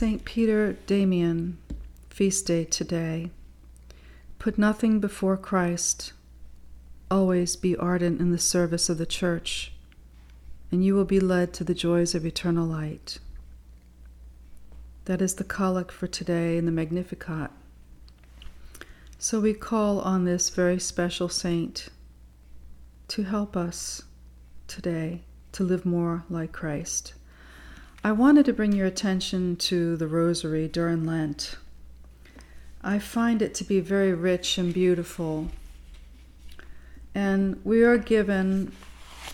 St. Peter Damian, feast day today. Put nothing before Christ. Always be ardent in the service of the Church, and you will be led to the joys of eternal light. That is the collect for today in the Magnificat. So we call on this very special saint to help us today to live more like Christ. I wanted to bring your attention to the Rosary during Lent. I find it to be very rich and beautiful. And we are given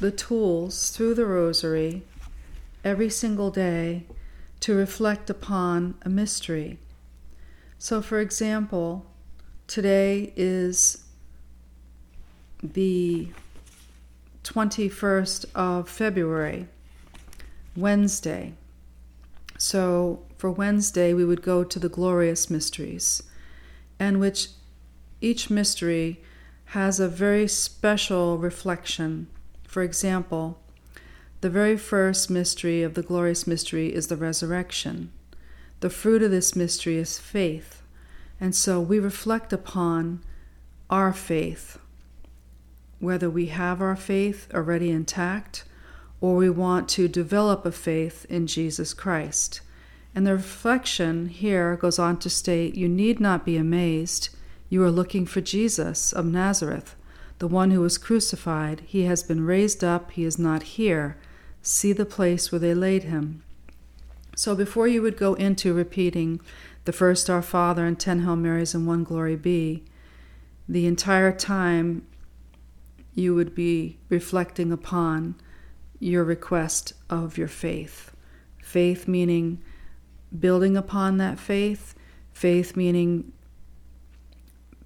the tools through the Rosary every single day to reflect upon a mystery. So, for example, today is the 21st of February. Wednesday. So for Wednesday, we would go to the glorious mysteries, and which each mystery has a very special reflection. For example, the very first mystery of the glorious mystery is the resurrection. The fruit of this mystery is faith. And so we reflect upon our faith, whether we have our faith already intact or we want to develop a faith in Jesus Christ. And the reflection here goes on to state you need not be amazed. You are looking for Jesus of Nazareth, the one who was crucified. He has been raised up, he is not here. See the place where they laid him. So before you would go into repeating the first Our Father and ten Hail Marys and one Glory Be, the entire time you would be reflecting upon your request of your faith. Faith meaning building upon that faith, faith meaning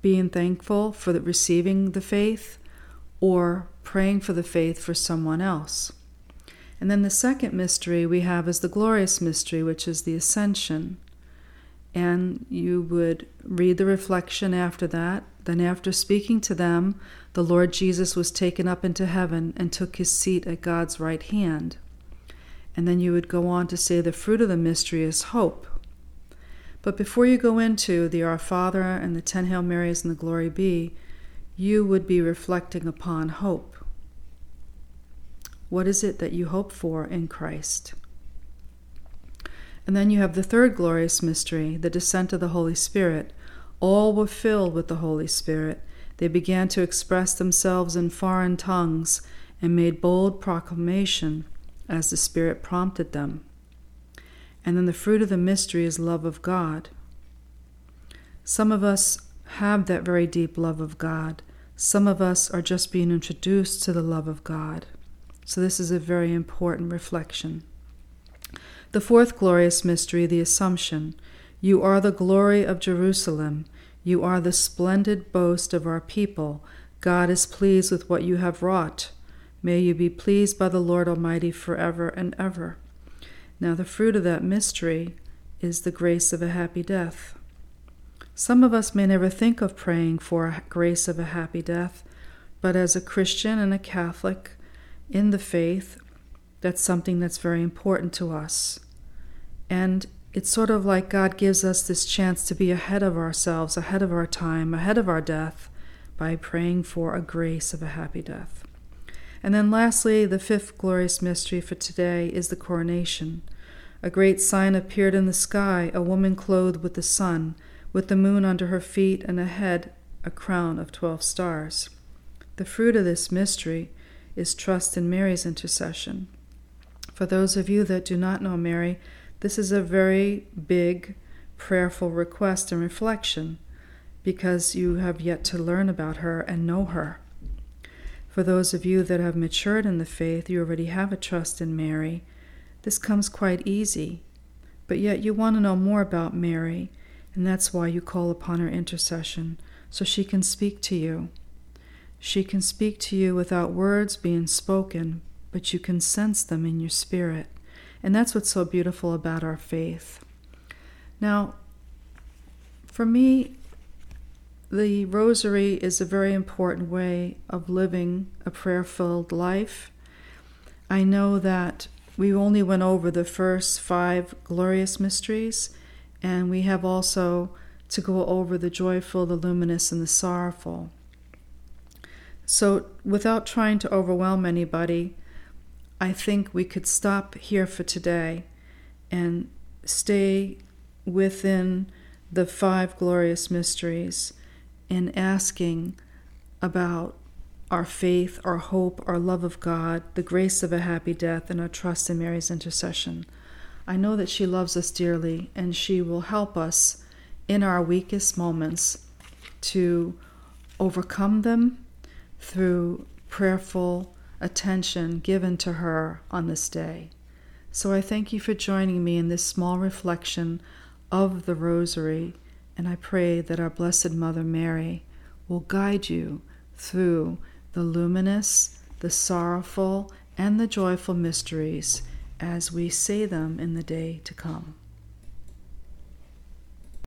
being thankful for the, receiving the faith, or praying for the faith for someone else. And then the second mystery we have is the glorious mystery, which is the ascension. And you would read the reflection after that. Then, after speaking to them, the Lord Jesus was taken up into heaven and took his seat at God's right hand. And then you would go on to say the fruit of the mystery is hope. But before you go into the Our Father and the Ten Hail Marys and the Glory Be, you would be reflecting upon hope. What is it that you hope for in Christ? And then you have the third glorious mystery, the descent of the Holy Spirit. All were filled with the Holy Spirit they began to express themselves in foreign tongues and made bold proclamation as the Spirit prompted them. And then the fruit of the mystery is love of God. Some of us have that very deep love of God. Some of us are just being introduced to the love of God. So, this is a very important reflection. The fourth glorious mystery, the Assumption. You are the glory of Jerusalem. You are the splendid boast of our people. God is pleased with what you have wrought. May you be pleased by the Lord Almighty forever and ever. Now, the fruit of that mystery is the grace of a happy death. Some of us may never think of praying for a grace of a happy death, but as a Christian and a Catholic in the faith, that's something that's very important to us. And it's sort of like God gives us this chance to be ahead of ourselves, ahead of our time, ahead of our death, by praying for a grace of a happy death. And then, lastly, the fifth glorious mystery for today is the coronation. A great sign appeared in the sky a woman clothed with the sun, with the moon under her feet, and a head a crown of twelve stars. The fruit of this mystery is trust in Mary's intercession. For those of you that do not know Mary, this is a very big prayerful request and reflection because you have yet to learn about her and know her. For those of you that have matured in the faith, you already have a trust in Mary. This comes quite easy. But yet you want to know more about Mary, and that's why you call upon her intercession, so she can speak to you. She can speak to you without words being spoken, but you can sense them in your spirit. And that's what's so beautiful about our faith. Now, for me, the rosary is a very important way of living a prayer filled life. I know that we only went over the first five glorious mysteries, and we have also to go over the joyful, the luminous, and the sorrowful. So, without trying to overwhelm anybody, I think we could stop here for today and stay within the five glorious mysteries in asking about our faith, our hope, our love of God, the grace of a happy death, and our trust in Mary's intercession. I know that she loves us dearly and she will help us in our weakest moments to overcome them through prayerful attention given to her on this day. So I thank you for joining me in this small reflection of the Rosary, and I pray that our Blessed Mother Mary will guide you through the luminous, the sorrowful, and the joyful mysteries as we say them in the day to come.